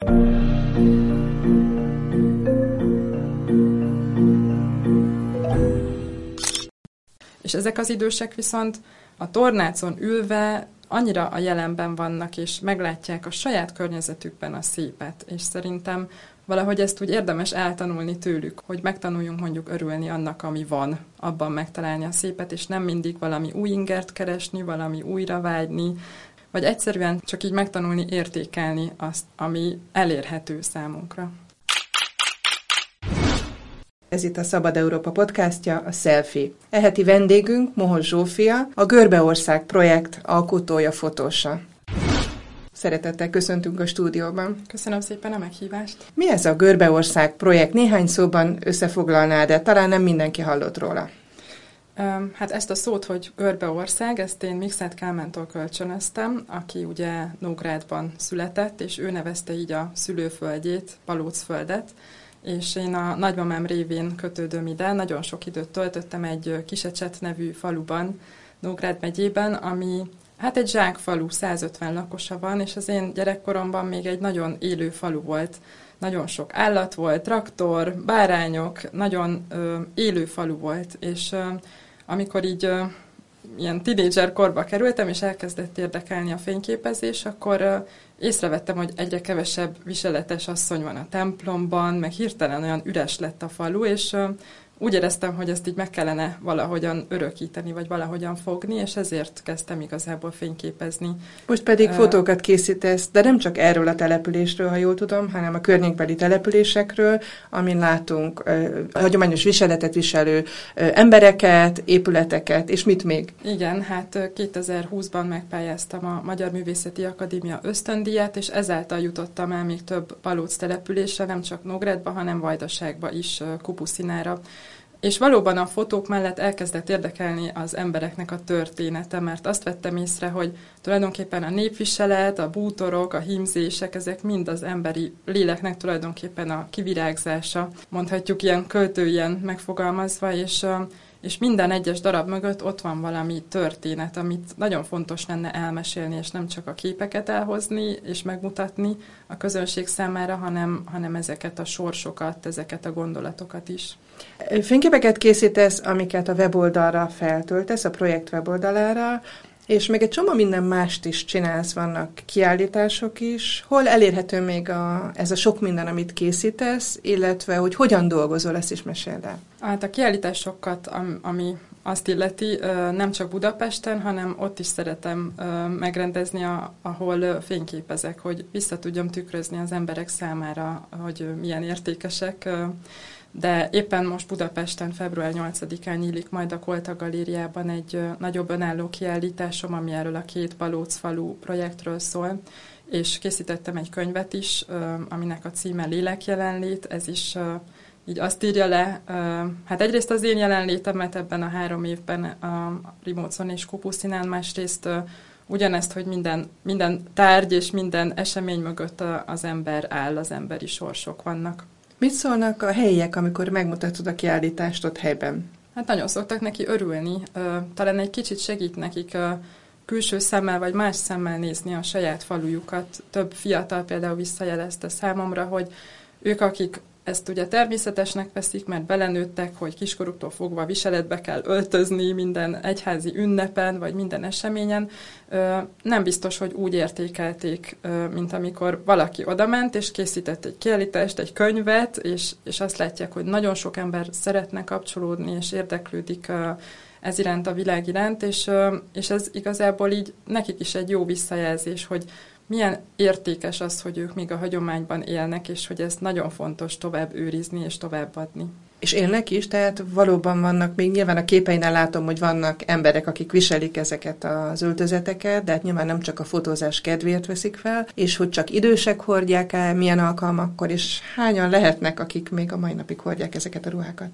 És ezek az idősek viszont a tornácon ülve annyira a jelenben vannak, és meglátják a saját környezetükben a szépet, és szerintem valahogy ezt úgy érdemes eltanulni tőlük, hogy megtanuljunk mondjuk örülni annak, ami van, abban megtalálni a szépet, és nem mindig valami új ingert keresni, valami újra vágyni, vagy egyszerűen csak így megtanulni értékelni azt, ami elérhető számunkra. Ez itt a Szabad Európa podcastja, a Selfie. Eheti vendégünk Mohos Zsófia, a Görbeország projekt alkotója, fotósa. Szeretettel köszöntünk a stúdióban. Köszönöm szépen a meghívást. Mi ez a Görbeország projekt? Néhány szóban összefoglalnád, de talán nem mindenki hallott róla. Hát ezt a szót, hogy Görbeország, ezt én Mixet Kálmántól kölcsönöztem, aki ugye Nógrádban született, és ő nevezte így a szülőföldjét, Palócföldet, és én a nagymamám révén kötődöm ide, nagyon sok időt töltöttem egy Kisecset nevű faluban, Nógrád megyében, ami hát egy zsákfalu, 150 lakosa van, és az én gyerekkoromban még egy nagyon élő falu volt. Nagyon sok állat volt, traktor, bárányok, nagyon ö, élő falu volt, és ö, amikor így ö, ilyen tinédzser korba kerültem, és elkezdett érdekelni a fényképezés, akkor észrevettem, hogy egyre kevesebb viseletes asszony van a templomban, meg hirtelen olyan üres lett a falu, és úgy éreztem, hogy ezt így meg kellene valahogyan örökíteni, vagy valahogyan fogni, és ezért kezdtem igazából fényképezni. Most pedig uh, fotókat készítesz, de nem csak erről a településről, ha jól tudom, hanem a környékbeli településekről, amin látunk uh, hagyományos viseletet viselő uh, embereket, épületeket, és mit még? Igen, hát 2020-ban megpályáztam a Magyar Művészeti Akadémia ösztöndíját, és ezáltal jutottam el még több palóc településre, nem csak Nógredba, hanem Vajdaságba is, Kupuszinára. És valóban a fotók mellett elkezdett érdekelni az embereknek a története, mert azt vettem észre, hogy tulajdonképpen a népviselet, a bútorok, a hímzések, ezek mind az emberi léleknek tulajdonképpen a kivirágzása, mondhatjuk ilyen költőjen megfogalmazva, és és minden egyes darab mögött ott van valami történet, amit nagyon fontos lenne elmesélni, és nem csak a képeket elhozni és megmutatni a közönség számára, hanem, hanem ezeket a sorsokat, ezeket a gondolatokat is. Fényképeket készítesz, amiket a weboldalra feltöltesz, a projekt weboldalára, és még egy csomó minden mást is csinálsz, vannak kiállítások is. Hol elérhető még a, ez a sok minden, amit készítesz, illetve hogy hogyan dolgozol, ezt is meséld el. Hát a kiállításokat, ami azt illeti, nem csak Budapesten, hanem ott is szeretem megrendezni, ahol fényképezek, hogy vissza tudjam tükrözni az emberek számára, hogy milyen értékesek de éppen most Budapesten február 8-án nyílik majd a Kolta Galériában egy nagyobb önálló kiállításom, ami erről a két Balóc falu projektről szól, és készítettem egy könyvet is, aminek a címe Lélek jelenlét, ez is így azt írja le, hát egyrészt az én jelenlétemet ebben a három évben a Rimócon és Kupuszinán, másrészt ugyanezt, hogy minden, minden tárgy és minden esemény mögött az ember áll, az emberi sorsok vannak. Mit szólnak a helyiek, amikor megmutatod a kiállítást ott helyben? Hát nagyon szoktak neki örülni. Talán egy kicsit segít nekik külső szemmel vagy más szemmel nézni a saját falujukat. Több fiatal például visszajelezte számomra, hogy ők, akik ezt ugye természetesnek veszik, mert belenőttek, hogy kiskoruktól fogva viseletbe kell öltözni minden egyházi ünnepen, vagy minden eseményen. Nem biztos, hogy úgy értékelték, mint amikor valaki odament, és készített egy kiállítást, egy könyvet, és, és azt látják, hogy nagyon sok ember szeretne kapcsolódni, és érdeklődik ez iránt a világ iránt, és, és ez igazából így nekik is egy jó visszajelzés, hogy milyen értékes az, hogy ők még a hagyományban élnek, és hogy ezt nagyon fontos tovább őrizni és továbbadni. És élnek is, tehát valóban vannak, még nyilván a képeinen látom, hogy vannak emberek, akik viselik ezeket az öltözeteket, de hát nyilván nem csak a fotózás kedvéért veszik fel, és hogy csak idősek hordják el, milyen alkalmakkor, és hányan lehetnek, akik még a mai napig hordják ezeket a ruhákat.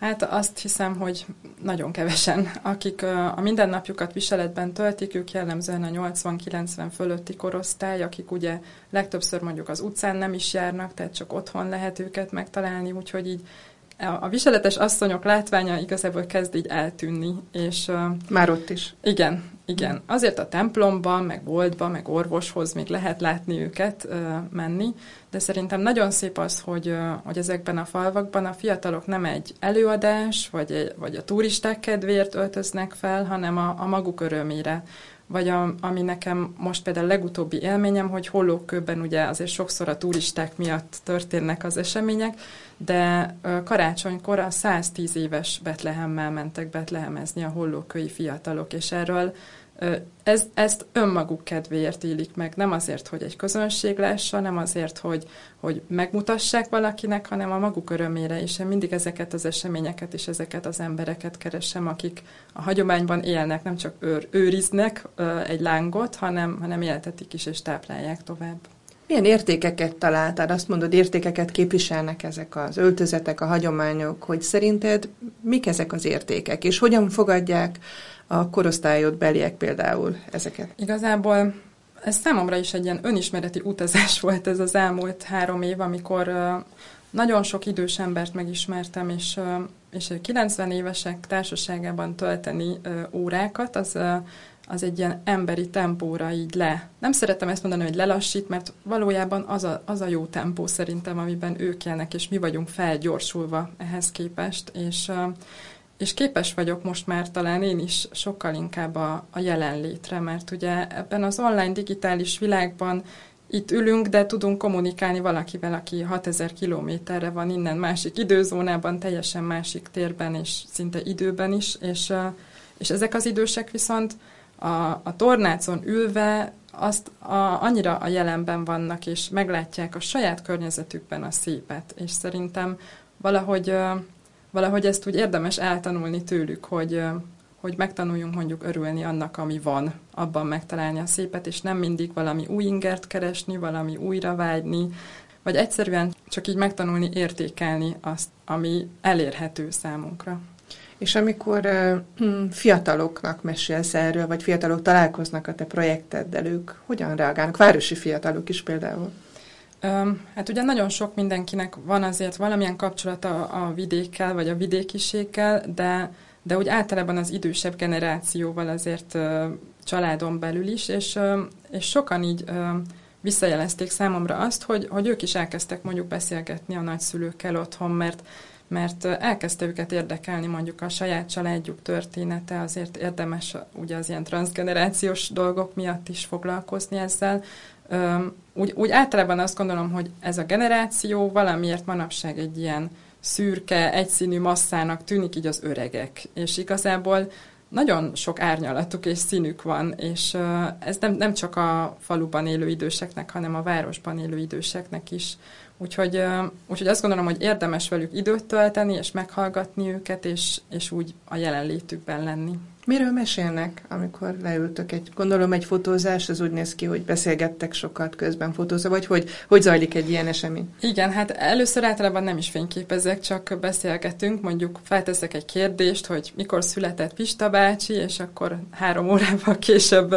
Hát azt hiszem, hogy nagyon kevesen. Akik a mindennapjukat viseletben töltik, ők jellemzően a 80-90 fölötti korosztály, akik ugye legtöbbször mondjuk az utcán nem is járnak, tehát csak otthon lehet őket megtalálni, úgyhogy így a viseletes asszonyok látványa igazából kezd így eltűnni. És, Már ott is. Igen, igen. Azért a templomban, meg boltban, meg orvoshoz még lehet látni őket menni, de szerintem nagyon szép az, hogy, hogy ezekben a falvakban a fiatalok nem egy előadás, vagy, egy, vagy a turisták kedvéért öltöznek fel, hanem a, a maguk örömére vagy a, ami nekem most például legutóbbi élményem, hogy hollókőben ugye azért sokszor a turisták miatt történnek az események, de karácsonykor a 110 éves Betlehemmel mentek betlehemezni a hollókői fiatalok, és erről ez, ezt önmaguk kedvéért élik meg, nem azért, hogy egy közönség lássa, nem azért, hogy, hogy megmutassák valakinek, hanem a maguk örömére, és én mindig ezeket az eseményeket és ezeket az embereket keresem, akik a hagyományban élnek, nem csak őr, őriznek egy lángot, hanem, hanem éltetik is és táplálják tovább. Milyen értékeket találtál? Azt mondod, értékeket képviselnek ezek az öltözetek, a hagyományok, hogy szerinted mik ezek az értékek, és hogyan fogadják a korosztályod beliek például ezeket? Igazából ez számomra is egy ilyen önismereti utazás volt ez az elmúlt három év, amikor nagyon sok idős embert megismertem, és, és 90 évesek társaságában tölteni órákat, az, az egy ilyen emberi tempóra így le. Nem szeretem ezt mondani, hogy lelassít, mert valójában az a, az a jó tempó szerintem, amiben ők élnek, és mi vagyunk felgyorsulva ehhez képest, és és képes vagyok most már talán én is sokkal inkább a, a jelenlétre, mert ugye ebben az online digitális világban itt ülünk, de tudunk kommunikálni valakivel, aki 6000 kilométerre van innen, másik időzónában, teljesen másik térben és szinte időben is, és, és ezek az idősek viszont a, a tornácon ülve azt a, annyira a jelenben vannak, és meglátják a saját környezetükben a szépet, és szerintem valahogy valahogy ezt úgy érdemes eltanulni tőlük, hogy, hogy megtanuljunk mondjuk örülni annak, ami van, abban megtalálni a szépet, és nem mindig valami új ingert keresni, valami újra vágyni, vagy egyszerűen csak így megtanulni értékelni azt, ami elérhető számunkra. És amikor fiataloknak mesélsz erről, vagy fiatalok találkoznak a te projekteddel, ők hogyan reagálnak? Városi fiatalok is például. Hát ugye nagyon sok mindenkinek van azért valamilyen kapcsolata a vidékkel, vagy a vidékiséggel, de, de úgy általában az idősebb generációval azért családon belül is, és, és sokan így visszajelezték számomra azt, hogy, hogy ők is elkezdtek mondjuk beszélgetni a nagyszülőkkel otthon, mert mert elkezdte őket érdekelni mondjuk a saját családjuk története, azért érdemes ugye az ilyen transgenerációs dolgok miatt is foglalkozni ezzel, úgy, úgy általában azt gondolom, hogy ez a generáció valamiért manapság egy ilyen szürke, egyszínű masszának tűnik így az öregek. És igazából nagyon sok árnyalatuk és színük van, és ez nem, nem csak a faluban élő időseknek, hanem a városban élő időseknek is. Úgyhogy, úgyhogy azt gondolom, hogy érdemes velük időt tölteni, és meghallgatni őket, és, és úgy a jelenlétükben lenni. Miről mesélnek, amikor leültök? Egy, gondolom egy fotózás, az úgy néz ki, hogy beszélgettek sokat közben fotózva, vagy hogy, hogy zajlik egy ilyen esemény? Igen, hát először általában nem is fényképezek, csak beszélgetünk, mondjuk felteszek egy kérdést, hogy mikor született Pista bácsi, és akkor három órával később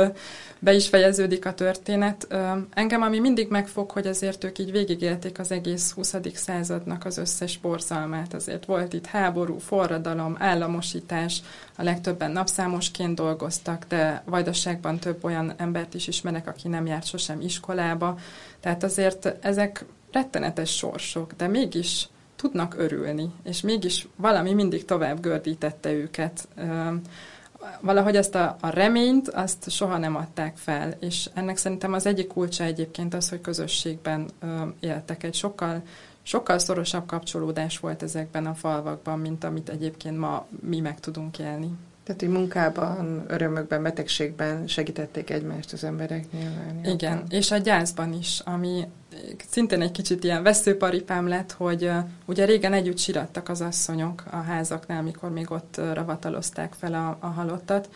be is fejeződik a történet. Engem ami mindig megfog, hogy azért ők így végigélték az egész 20. századnak az összes borzalmát. Azért volt itt háború, forradalom, államosítás, a legtöbben napszámosként dolgoztak, de Vajdaságban több olyan embert is ismerek, aki nem járt sosem iskolába. Tehát azért ezek rettenetes sorsok, de mégis tudnak örülni, és mégis valami mindig tovább gördítette őket valahogy ezt a, a reményt, azt soha nem adták fel, és ennek szerintem az egyik kulcsa egyébként az, hogy közösségben ö, éltek. Egy sokkal, sokkal szorosabb kapcsolódás volt ezekben a falvakban, mint amit egyébként ma mi meg tudunk élni. Tehát, hogy munkában, örömökben, betegségben segítették egymást az emberek nyilván. Igen, jobban. és a gyászban is, ami szintén egy kicsit ilyen veszőparipám lett, hogy uh, ugye régen együtt sirattak az asszonyok a házaknál, mikor még ott uh, ravatalozták fel a, a halottat,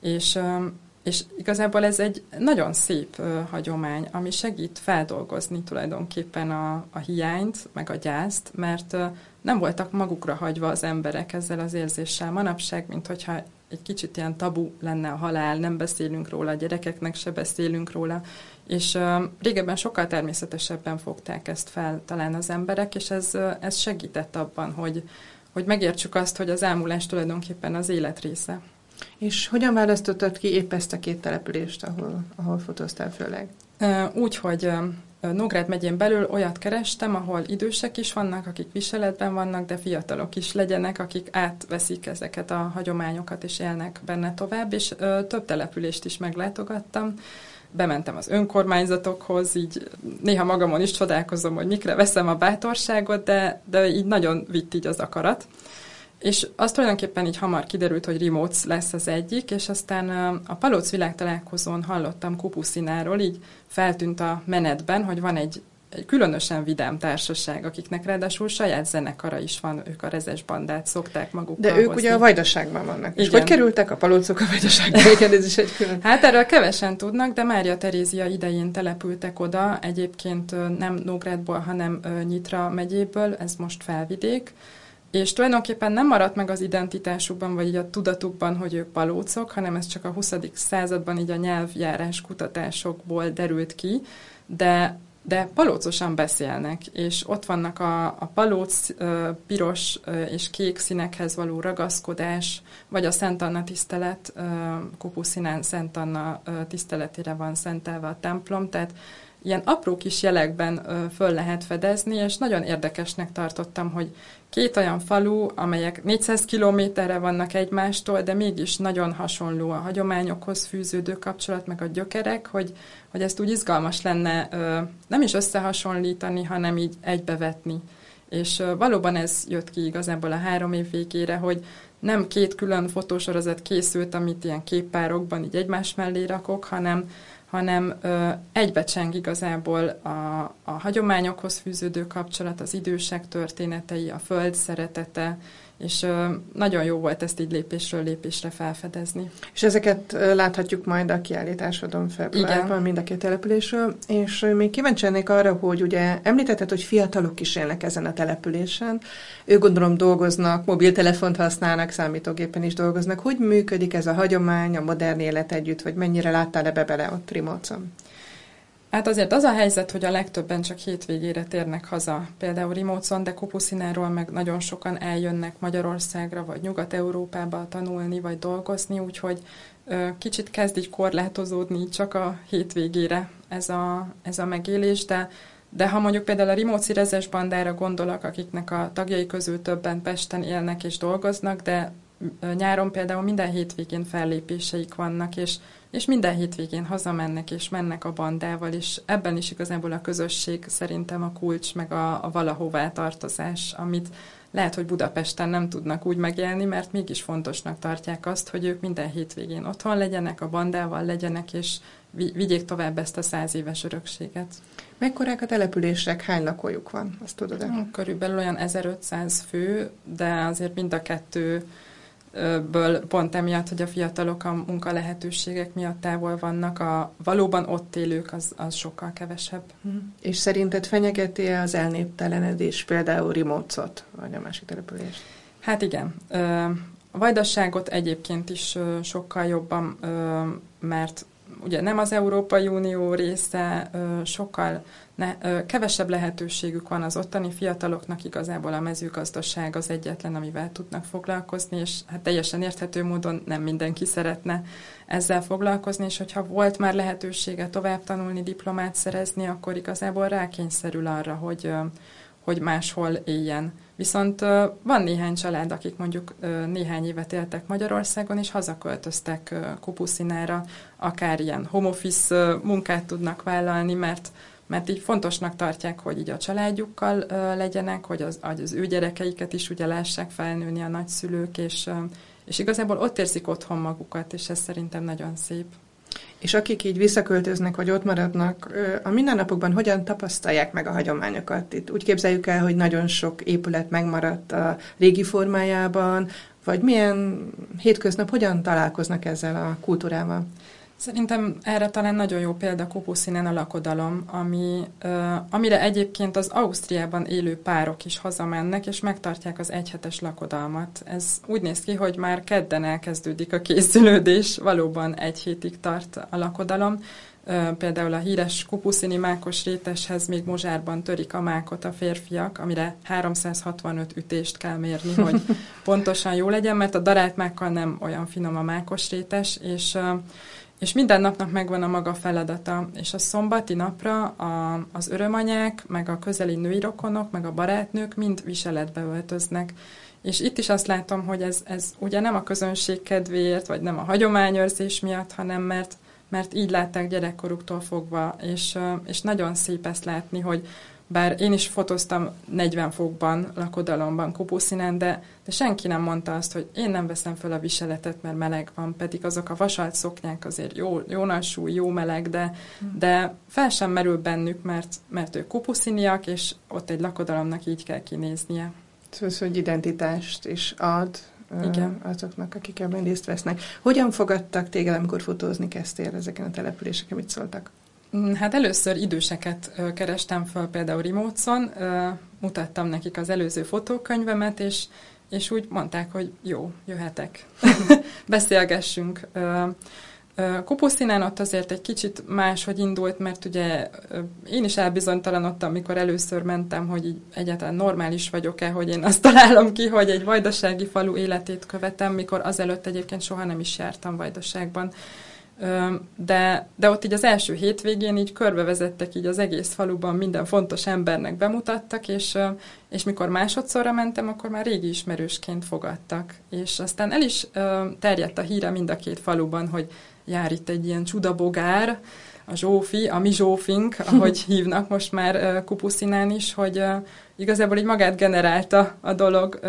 és, uh, és igazából ez egy nagyon szép hagyomány, ami segít feldolgozni tulajdonképpen a, a hiányt, meg a gyászt, mert nem voltak magukra hagyva az emberek ezzel az érzéssel manapság, mint hogyha egy kicsit ilyen tabu lenne a halál, nem beszélünk róla, a gyerekeknek se beszélünk róla, és uh, régebben sokkal természetesebben fogták ezt fel talán az emberek, és ez, ez segített abban, hogy, hogy megértsük azt, hogy az elmúlás tulajdonképpen az élet része. És hogyan választottad ki épp ezt a két települést, ahol, ahol fotóztál főleg? Úgy, hogy Nógrád megyén belül olyat kerestem, ahol idősek is vannak, akik viseletben vannak, de fiatalok is legyenek, akik átveszik ezeket a hagyományokat és élnek benne tovább, és ö, több települést is meglátogattam. Bementem az önkormányzatokhoz, így néha magamon is csodálkozom, hogy mikre veszem a bátorságot, de, de így nagyon vitt így az akarat. És az tulajdonképpen így hamar kiderült, hogy Remotes lesz az egyik, és aztán a Palóc világtalálkozón hallottam Kupuszináról, így feltűnt a menetben, hogy van egy, egy különösen vidám társaság, akiknek ráadásul saját zenekara is van, ők a rezes bandát szokták magukkal De ők hozni. ugye a Vajdaságban vannak. Igen. És hogy kerültek a palócok a Vajdaságba? Igen, ez is egy külön. Hát erről kevesen tudnak, de Mária Terézia idején települtek oda, egyébként nem Nógrádból, hanem Nyitra megyéből, ez most felvidék, és tulajdonképpen nem maradt meg az identitásukban, vagy így a tudatukban, hogy ők palócok, hanem ez csak a 20. században így a nyelvjárás kutatásokból derült ki, de de palócosan beszélnek, és ott vannak a, a palóc piros és kék színekhez való ragaszkodás, vagy a Szent Anna tisztelet, Kupuszinán Szent Anna tiszteletére van szentelve a templom, tehát ilyen apró kis jelekben föl lehet fedezni, és nagyon érdekesnek tartottam, hogy két olyan falu, amelyek 400 kilométerre vannak egymástól, de mégis nagyon hasonló a hagyományokhoz fűződő kapcsolat, meg a gyökerek, hogy, hogy ezt úgy izgalmas lenne nem is összehasonlítani, hanem így egybevetni. És valóban ez jött ki igazából a három év végére, hogy nem két külön fotósorozat készült, amit ilyen képpárokban így egymás mellé rakok, hanem hanem ö, egybecseng igazából a, a hagyományokhoz fűződő kapcsolat, az idősek történetei, a föld szeretete, és nagyon jó volt ezt így lépésről lépésre felfedezni. És ezeket láthatjuk majd a kiállításodon februárban, mind a két településről, és még kíváncsi lennék arra, hogy ugye említetted, hogy fiatalok is élnek ezen a településen, ők gondolom dolgoznak, mobiltelefont használnak, számítógépen is dolgoznak. Hogy működik ez a hagyomány, a modern élet együtt, vagy mennyire láttál ebbe bele ott Rimócon? Hát azért az a helyzet, hogy a legtöbben csak hétvégére térnek haza, például Rimócon, de Kopuszináról meg nagyon sokan eljönnek Magyarországra, vagy Nyugat-Európába tanulni, vagy dolgozni, úgyhogy kicsit kezd így korlátozódni csak a hétvégére ez a, ez a megélés, de de ha mondjuk például a Rimóci rezes bandára gondolok, akiknek a tagjai közül többen Pesten élnek és dolgoznak, de nyáron például minden hétvégén fellépéseik vannak, és és minden hétvégén hazamennek és mennek a bandával, és ebben is igazából a közösség szerintem a kulcs, meg a, a valahová tartozás, amit lehet, hogy Budapesten nem tudnak úgy megélni, mert mégis fontosnak tartják azt, hogy ők minden hétvégén otthon legyenek, a bandával legyenek, és vigyék tovább ezt a száz éves örökséget. Mekkorák a települések, hány lakójuk van, azt tudod -e? Körülbelül olyan 1500 fő, de azért mind a kettő ből pont emiatt, hogy a fiatalok a munka lehetőségek miatt távol vannak, a valóban ott élők az, az sokkal kevesebb. Hm. És szerinted fenyegeti -e az elnéptelenedés például Rimócot, vagy a másik települést? Hát igen. A vajdasságot egyébként is sokkal jobban, mert ugye nem az Európai Unió része, sokkal ne, kevesebb lehetőségük van az ottani fiataloknak, igazából a mezőgazdaság az egyetlen, amivel tudnak foglalkozni, és hát teljesen érthető módon nem mindenki szeretne ezzel foglalkozni, és hogyha volt már lehetősége tovább tanulni, diplomát szerezni, akkor igazából rákényszerül arra, hogy, hogy máshol éljen. Viszont van néhány család, akik mondjuk néhány évet éltek Magyarországon, és hazaköltöztek Kupuszinára, akár ilyen home office munkát tudnak vállalni, mert mert így fontosnak tartják, hogy így a családjukkal legyenek, hogy az, az ő gyerekeiket is ugye lássák felnőni a nagyszülők, és, és igazából ott érzik otthon magukat, és ez szerintem nagyon szép. És akik így visszaköltöznek, vagy ott maradnak, a mindennapokban hogyan tapasztalják meg a hagyományokat? Itt úgy képzeljük el, hogy nagyon sok épület megmaradt a régi formájában, vagy milyen hétköznap hogyan találkoznak ezzel a kultúrával? Szerintem erre talán nagyon jó példa Kupuszinen a lakodalom, ami, uh, amire egyébként az Ausztriában élő párok is hazamennek, és megtartják az egyhetes lakodalmat. Ez úgy néz ki, hogy már kedden elkezdődik a készülődés, valóban egy hétig tart a lakodalom. Uh, például a híres Kupuszini mákos réteshez még mozsárban törik a mákot a férfiak, amire 365 ütést kell mérni, hogy pontosan jó legyen, mert a darált mákkal nem olyan finom a mákos rétes, és uh, és minden napnak megvan a maga feladata, és a szombati napra a, az örömanyák, meg a közeli női rokonok, meg a barátnők mind viseletbe öltöznek. És itt is azt látom, hogy ez, ez ugye nem a közönség kedvéért, vagy nem a hagyományőrzés miatt, hanem mert, mert így látták gyerekkoruktól fogva, és, és nagyon szép ezt látni, hogy, bár én is fotóztam 40 fokban, lakodalomban, kupuszínen, de, de senki nem mondta azt, hogy én nem veszem fel a viseletet, mert meleg van, pedig azok a vasalt szoknyák azért jó, jó nassú, jó meleg, de, hmm. de fel sem merül bennük, mert, mert ők kupusziniak, és ott egy lakodalomnak így kell kinéznie. Szóval, hogy identitást is ad Igen. azoknak, akik ebben részt vesznek. Hogyan fogadtak téged, amikor fotózni kezdtél ezeken a településeken, mit szóltak? Mm, hát először időseket kerestem fel például Rimócon, mutattam nekik az előző fotókönyvemet, és, és úgy mondták, hogy jó, jöhetek, beszélgessünk. Kupuszínán ott azért egy kicsit máshogy indult, mert ugye én is elbizonytalanodtam, amikor először mentem, hogy így egyáltalán normális vagyok-e, hogy én azt találom ki, hogy egy vajdasági falu életét követem, mikor azelőtt egyébként soha nem is jártam vajdaságban de, de ott így az első hétvégén így körbevezettek így az egész faluban, minden fontos embernek bemutattak, és, és mikor másodszorra mentem, akkor már régi ismerősként fogadtak. És aztán el is terjedt a híre mind a két faluban, hogy jár itt egy ilyen csudabogár, a Zsófi, a mi Zsófink, ahogy hívnak most már Kupuszinán is, hogy igazából így magát generálta a dolog.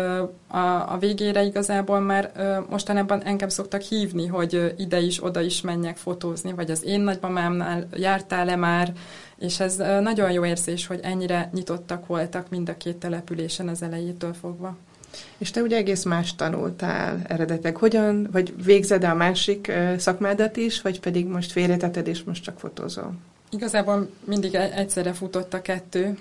A, a végére igazából már mostanában engem szoktak hívni, hogy ide is, oda is menjek fotózni, vagy az én nagymamámnál jártál-e már, és ez nagyon jó érzés, hogy ennyire nyitottak voltak mind a két településen az elejétől fogva. És te ugye egész más tanultál eredetileg. Hogyan, vagy végzed a másik szakmádat is, vagy pedig most félreteted, és most csak fotózol? Igazából mindig egyszerre futott a kettő,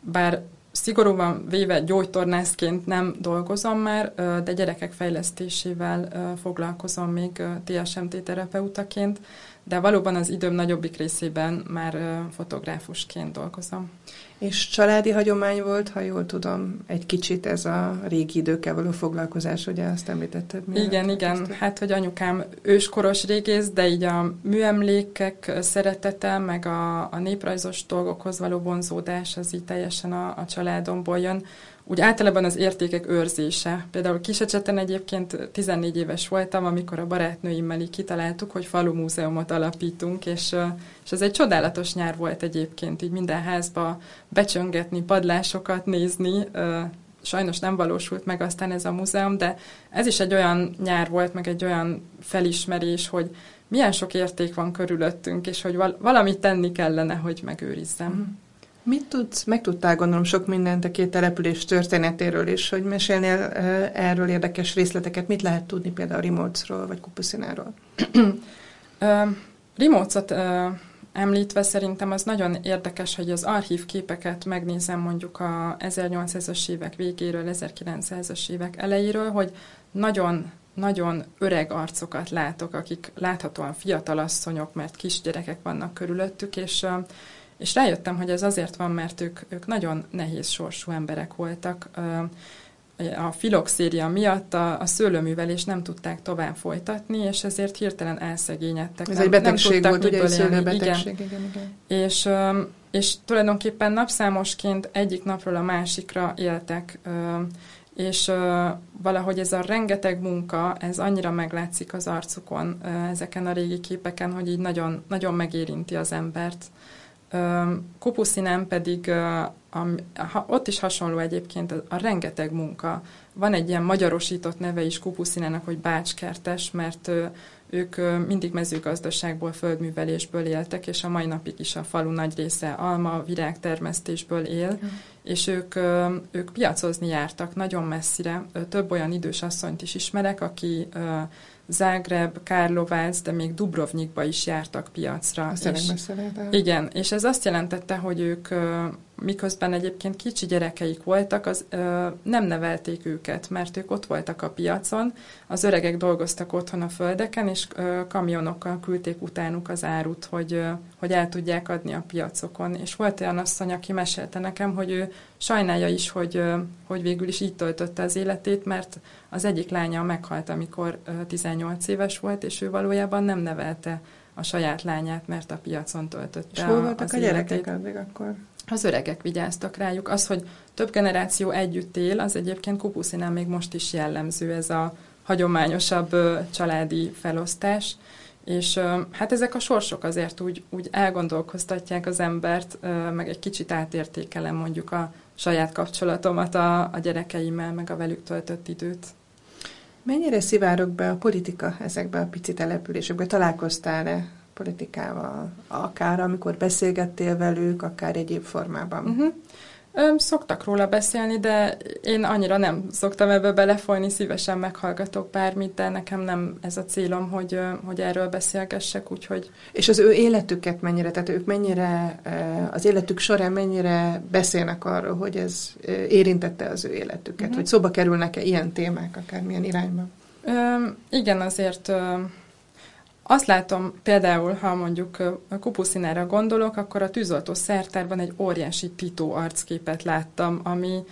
bár szigorúan véve gyógytornászként nem dolgozom már, de gyerekek fejlesztésével foglalkozom még TSMT terapeutaként, de valóban az időm nagyobbik részében már fotográfusként dolgozom. És családi hagyomány volt, ha jól tudom, egy kicsit ez a régi időkkel való foglalkozás, ugye azt említetted? Igen, igen. Ezt? Hát, hogy anyukám őskoros régész, de így a műemlékek szeretete, meg a, a néprajzos dolgokhoz való vonzódás, az így teljesen a, a családomból jön úgy általában az értékek őrzése. Például Kisecseten egyébként 14 éves voltam, amikor a barátnőimmel így kitaláltuk, hogy falu múzeumot alapítunk, és, és ez egy csodálatos nyár volt egyébként, így minden házba becsöngetni, padlásokat nézni, sajnos nem valósult meg aztán ez a múzeum, de ez is egy olyan nyár volt, meg egy olyan felismerés, hogy milyen sok érték van körülöttünk, és hogy valamit tenni kellene, hogy megőrizzem. Mm. Mit tudsz, meg tudtál gondolom sok mindent a két település történetéről is, hogy mesélnél erről érdekes részleteket, mit lehet tudni például Rimócról vagy Kupuszináról? Rimócot említve szerintem az nagyon érdekes, hogy az archív képeket megnézem mondjuk a 1800-as évek végéről, 1900-as évek elejéről, hogy nagyon nagyon öreg arcokat látok, akik láthatóan fiatal asszonyok, mert kisgyerekek vannak körülöttük, és és rájöttem, hogy ez azért van, mert ők, ők nagyon nehéz sorsú emberek voltak. A filoxéria miatt a, a szőlőművelést nem tudták tovább folytatni, és ezért hirtelen elszegényedtek. Ez nem, egy betegség nem volt, ugye egy szőlőbetegség. Igen. Igen, igen. És, és tulajdonképpen napszámosként egyik napról a másikra éltek, és valahogy ez a rengeteg munka, ez annyira meglátszik az arcukon ezeken a régi képeken, hogy így nagyon, nagyon megérinti az embert. Kupuszinán pedig ott is hasonló egyébként a, a rengeteg munka. Van egy ilyen magyarosított neve is Kupuszinának, hogy bácskertes, mert ők mindig mezőgazdaságból, földművelésből éltek, és a mai napig is a falu nagy része alma, virágtermesztésből él, mm. és ők, ők piacozni jártak nagyon messzire. Több olyan idős asszonyt is ismerek, aki Zágreb, Kárlovác, de még Dubrovnikba is jártak piacra. Azt és, igen, és ez azt jelentette, hogy ők miközben egyébként kicsi gyerekeik voltak, az ö, nem nevelték őket, mert ők ott voltak a piacon, az öregek dolgoztak otthon a földeken, és ö, kamionokkal küldték utánuk az árut, hogy, ö, hogy el tudják adni a piacokon. És volt olyan asszony, aki mesélte nekem, hogy ő sajnálja is, hogy, ö, hogy végül is így töltötte az életét, mert az egyik lánya meghalt, amikor ö, 18 éves volt, és ő valójában nem nevelte a saját lányát, mert a piacon töltötte és hol voltak az a gyerekek addig akkor? Az öregek vigyáztak rájuk. Az, hogy több generáció együtt él, az egyébként Kupuszinál még most is jellemző ez a hagyományosabb családi felosztás. És hát ezek a sorsok azért úgy, úgy elgondolkoztatják az embert, meg egy kicsit átértékelem mondjuk a saját kapcsolatomat a, a gyerekeimmel, meg a velük töltött időt. Mennyire szivárok be a politika ezekbe a pici településekbe? Találkoztál-e politikával, akár amikor beszélgettél velük, akár egyéb formában? Uh-huh. Szoktak róla beszélni, de én annyira nem szoktam ebbe belefolyni, szívesen meghallgatok bármit, de nekem nem ez a célom, hogy, hogy erről beszélgessek, úgyhogy... És az ő életüket mennyire, tehát ők mennyire, az életük során mennyire beszélnek arról, hogy ez érintette az ő életüket, uh-huh. vagy szóba kerülnek-e ilyen témák, akármilyen irányban? igen, azért azt látom például, ha mondjuk a kupuszinára gondolok, akkor a tűzoltó szertárban egy óriási Tito arcképet láttam, ami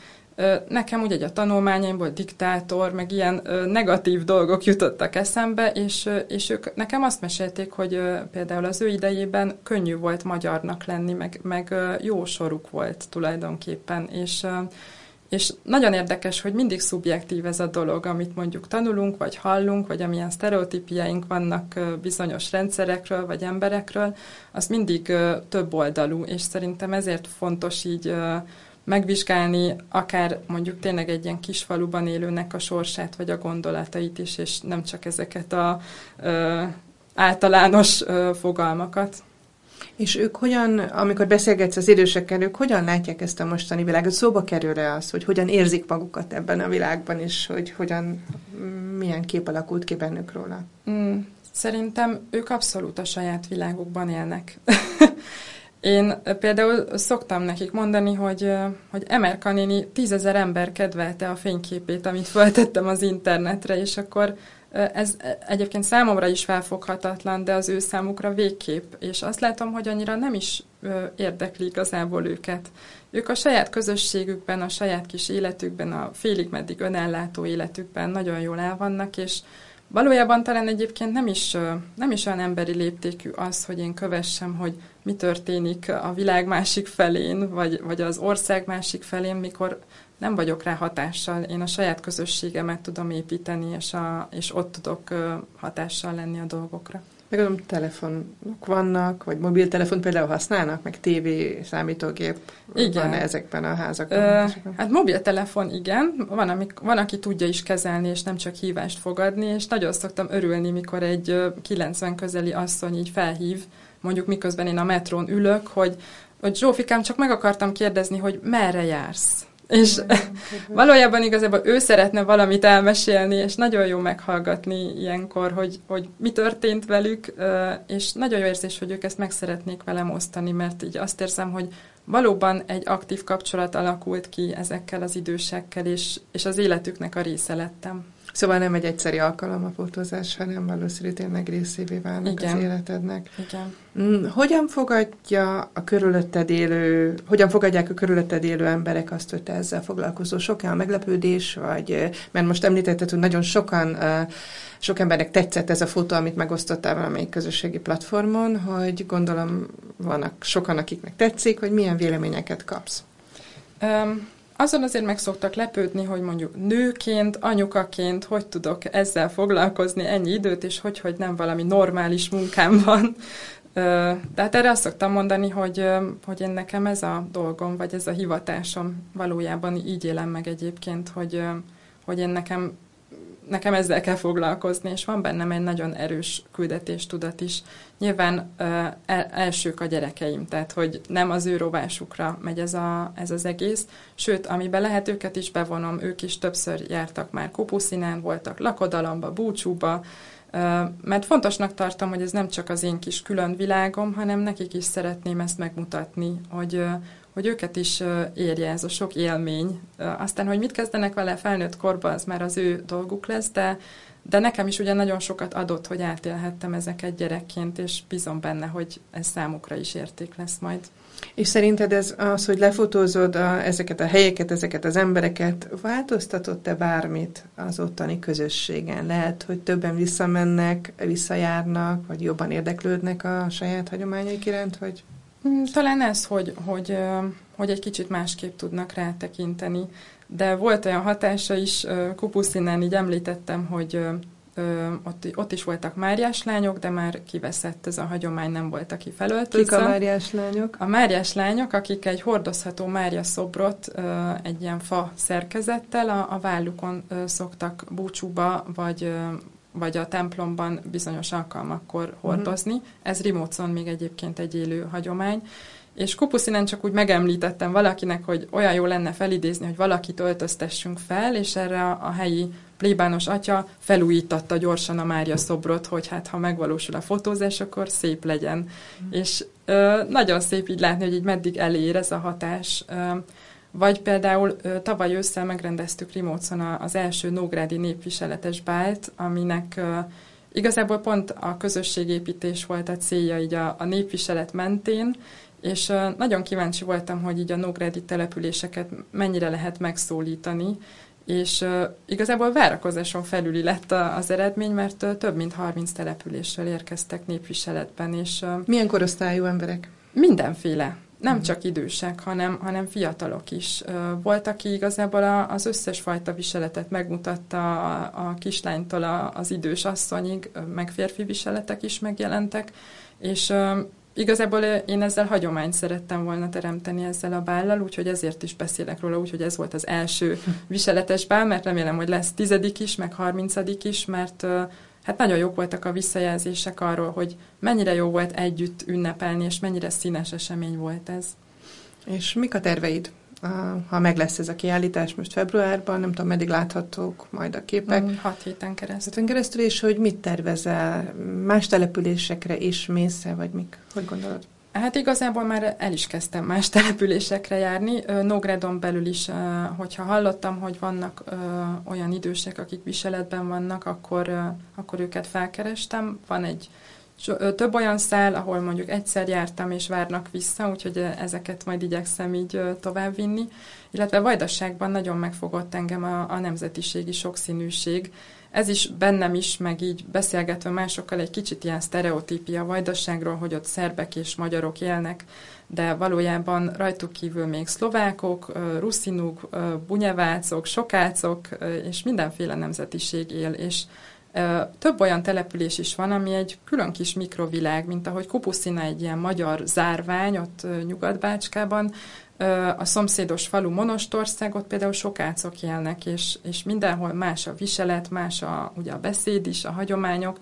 nekem ugye a tanulmányaimból diktátor, meg ilyen negatív dolgok jutottak eszembe, és, és ők nekem azt mesélték, hogy például az ő idejében könnyű volt magyarnak lenni, meg, meg jó soruk volt tulajdonképpen, és és nagyon érdekes, hogy mindig szubjektív ez a dolog, amit mondjuk tanulunk, vagy hallunk, vagy amilyen sztereotípiáink vannak bizonyos rendszerekről, vagy emberekről, az mindig több oldalú, és szerintem ezért fontos így megvizsgálni akár mondjuk tényleg egy ilyen kis faluban élőnek a sorsát, vagy a gondolatait is, és nem csak ezeket a általános fogalmakat. És ők hogyan, amikor beszélgetsz az idősekkel, ők hogyan látják ezt a mostani világot? Szóba kerül-e az, hogy hogyan érzik magukat ebben a világban, és hogy hogyan, milyen kép alakult ki bennük róla? Mm, szerintem ők abszolút a saját világukban élnek. Én például szoktam nekik mondani, hogy, hogy Emer Kanini tízezer ember kedvelte a fényképét, amit föltettem az internetre, és akkor ez egyébként számomra is felfoghatatlan, de az ő számukra végkép, és azt látom, hogy annyira nem is érdekli igazából őket. Ők a saját közösségükben, a saját kis életükben, a félig meddig önellátó életükben nagyon jól el vannak, és valójában talán egyébként nem is, nem is olyan emberi léptékű az, hogy én kövessem, hogy mi történik a világ másik felén, vagy, vagy az ország másik felén, mikor nem vagyok rá hatással. Én a saját közösségemet tudom építeni, és, a, és ott tudok hatással lenni a dolgokra. Megadom, telefonok vannak, vagy mobiltelefon például használnak, meg tévé, számítógép igen. van ezekben a házakban? Ö, hát mobiltelefon igen, van, amik, van, aki tudja is kezelni, és nem csak hívást fogadni, és nagyon szoktam örülni, mikor egy 90 közeli asszony így felhív, mondjuk miközben én a metrón ülök, hogy, hogy Zsófikám, csak meg akartam kérdezni, hogy merre jársz? És valójában igazából ő szeretne valamit elmesélni, és nagyon jó meghallgatni ilyenkor, hogy, hogy mi történt velük, és nagyon jó érzés, hogy ők ezt meg szeretnék velem osztani, mert így azt érzem, hogy valóban egy aktív kapcsolat alakult ki ezekkel az idősekkel, és, és az életüknek a része lettem. Szóval nem egy egyszeri alkalom a fotózás, hanem valószínű tényleg részévé válnak Igen. az életednek. Igen. Mm, hogyan fogadja a körülötted élő, hogyan fogadják a körülötted élő emberek azt, hogy te ezzel foglalkozol? Sok a meglepődés, vagy, mert most említetted, hogy nagyon sokan, sok embernek tetszett ez a fotó, amit megosztottál valamelyik közösségi platformon, hogy gondolom vannak sokan, akiknek tetszik, hogy milyen véleményeket kapsz. Um, azon azért meg szoktak lepődni, hogy mondjuk nőként, anyukaként hogy tudok ezzel foglalkozni ennyi időt, és hogy, hogy nem valami normális munkám van. Tehát erre azt szoktam mondani, hogy, hogy én nekem ez a dolgom, vagy ez a hivatásom valójában így élem meg egyébként, hogy, hogy én nekem nekem ezzel kell foglalkozni, és van bennem egy nagyon erős küldetéstudat is. Nyilván el, elsők a gyerekeim, tehát hogy nem az ő rovásukra megy ez, a, ez az egész, sőt, amiben lehet őket is bevonom, ők is többször jártak már Kupuszinen, voltak lakodalomba, búcsúba, Mert fontosnak tartom, hogy ez nem csak az én kis külön világom, hanem nekik is szeretném ezt megmutatni, hogy, hogy őket is érje ez a sok élmény. Aztán, hogy mit kezdenek vele felnőtt korban, az már az ő dolguk lesz, de, de nekem is ugye nagyon sokat adott, hogy átélhettem ezeket gyerekként, és bízom benne, hogy ez számukra is érték lesz majd. És szerinted ez az, hogy lefotózod a, ezeket a helyeket, ezeket az embereket, változtatott-e bármit az ottani közösségen? Lehet, hogy többen visszamennek, visszajárnak, vagy jobban érdeklődnek a saját hagyományaik iránt, vagy? Hmm, talán ez, hogy, hogy, hogy egy kicsit másképp tudnak rátekinteni. De volt olyan hatása is, Kupuszinán így említettem, hogy ott, ott is voltak máriás lányok, de már kiveszett ez a hagyomány, nem volt, aki felöltözve. Kik a máriás lányok? A máriás lányok, akik egy hordozható Mária szobrot egy ilyen fa szerkezettel a, a vállukon szoktak búcsúba, vagy vagy a templomban bizonyos alkalmakkor mhm. hordozni. Uh-huh. Ez Rimócon még egyébként egy élő hagyomány. És Kupuszinen csak úgy megemlítettem valakinek, hogy olyan jó lenne felidézni, hogy valakit öltöztessünk fel, és erre a, a helyi plébános atya felújítatta gyorsan a Mária szobrot, hogy hát ha megvalósul a fotózás, akkor szép legyen. Mm. És ö, nagyon szép így látni, hogy így meddig elér ez a hatás. Ö, vagy például tavaly ősszel megrendeztük Rimócon az első Nógrádi népviseletes bált, aminek igazából pont a közösségépítés volt a célja így a, a népviselet mentén, és nagyon kíváncsi voltam, hogy így a Nógrádi településeket mennyire lehet megszólítani, és igazából várakozáson felüli lett az eredmény, mert több mint 30 településsel érkeztek népviseletben. És, Milyen korosztályú emberek? Mindenféle. Nem uh-huh. csak idősek, hanem, hanem fiatalok is. Volt, aki igazából a, az összes fajta viseletet megmutatta, a, a kislánytól a, az idős asszonyig, meg férfi viseletek is megjelentek, és Igazából én ezzel hagyományt szerettem volna teremteni ezzel a bállal, úgyhogy ezért is beszélek róla, úgyhogy ez volt az első viseletes bál, mert remélem, hogy lesz tizedik is, meg harmincadik is, mert hát nagyon jók voltak a visszajelzések arról, hogy mennyire jó volt együtt ünnepelni, és mennyire színes esemény volt ez. És mik a terveid ha meg lesz ez a kiállítás most februárban, nem tudom, meddig láthatók majd a képek. Mm, hat héten keresztül. Héten keresztül, és hogy mit tervezel? Más településekre is mész vagy mik? Hogy gondolod? Hát igazából már el is kezdtem más településekre járni. Nógredon belül is, hogyha hallottam, hogy vannak olyan idősek, akik viseletben vannak, akkor, akkor őket felkerestem. Van egy több olyan szál, ahol mondjuk egyszer jártam és várnak vissza, úgyhogy ezeket majd igyekszem így továbbvinni. Illetve Vajdaságban nagyon megfogott engem a, a nemzetiségi sokszínűség. Ez is bennem is, meg így beszélgetve másokkal egy kicsit ilyen sztereotípia Vajdaságról, hogy ott szerbek és magyarok élnek, de valójában rajtuk kívül még szlovákok, ruszinuk, bunyevácok, sokácok, és mindenféle nemzetiség él, és több olyan település is van, ami egy külön kis mikrovilág, mint ahogy Kupuszina egy ilyen magyar zárvány ott Nyugat-Bácskában, a szomszédos falu Monostországot például sokácok élnek, és, és mindenhol más a viselet, más a, ugye a beszéd is, a hagyományok,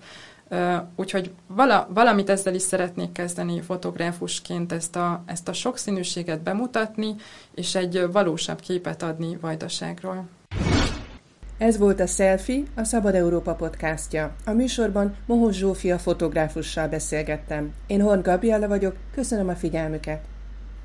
úgyhogy vala, valamit ezzel is szeretnék kezdeni fotográfusként ezt a, ezt a sokszínűséget bemutatni, és egy valósabb képet adni Vajdaságról. Ez volt a Selfie, a Szabad Európa podcastja. A műsorban Mohos Zsófia fotográfussal beszélgettem. Én Horn Gabriella vagyok, köszönöm a figyelmüket.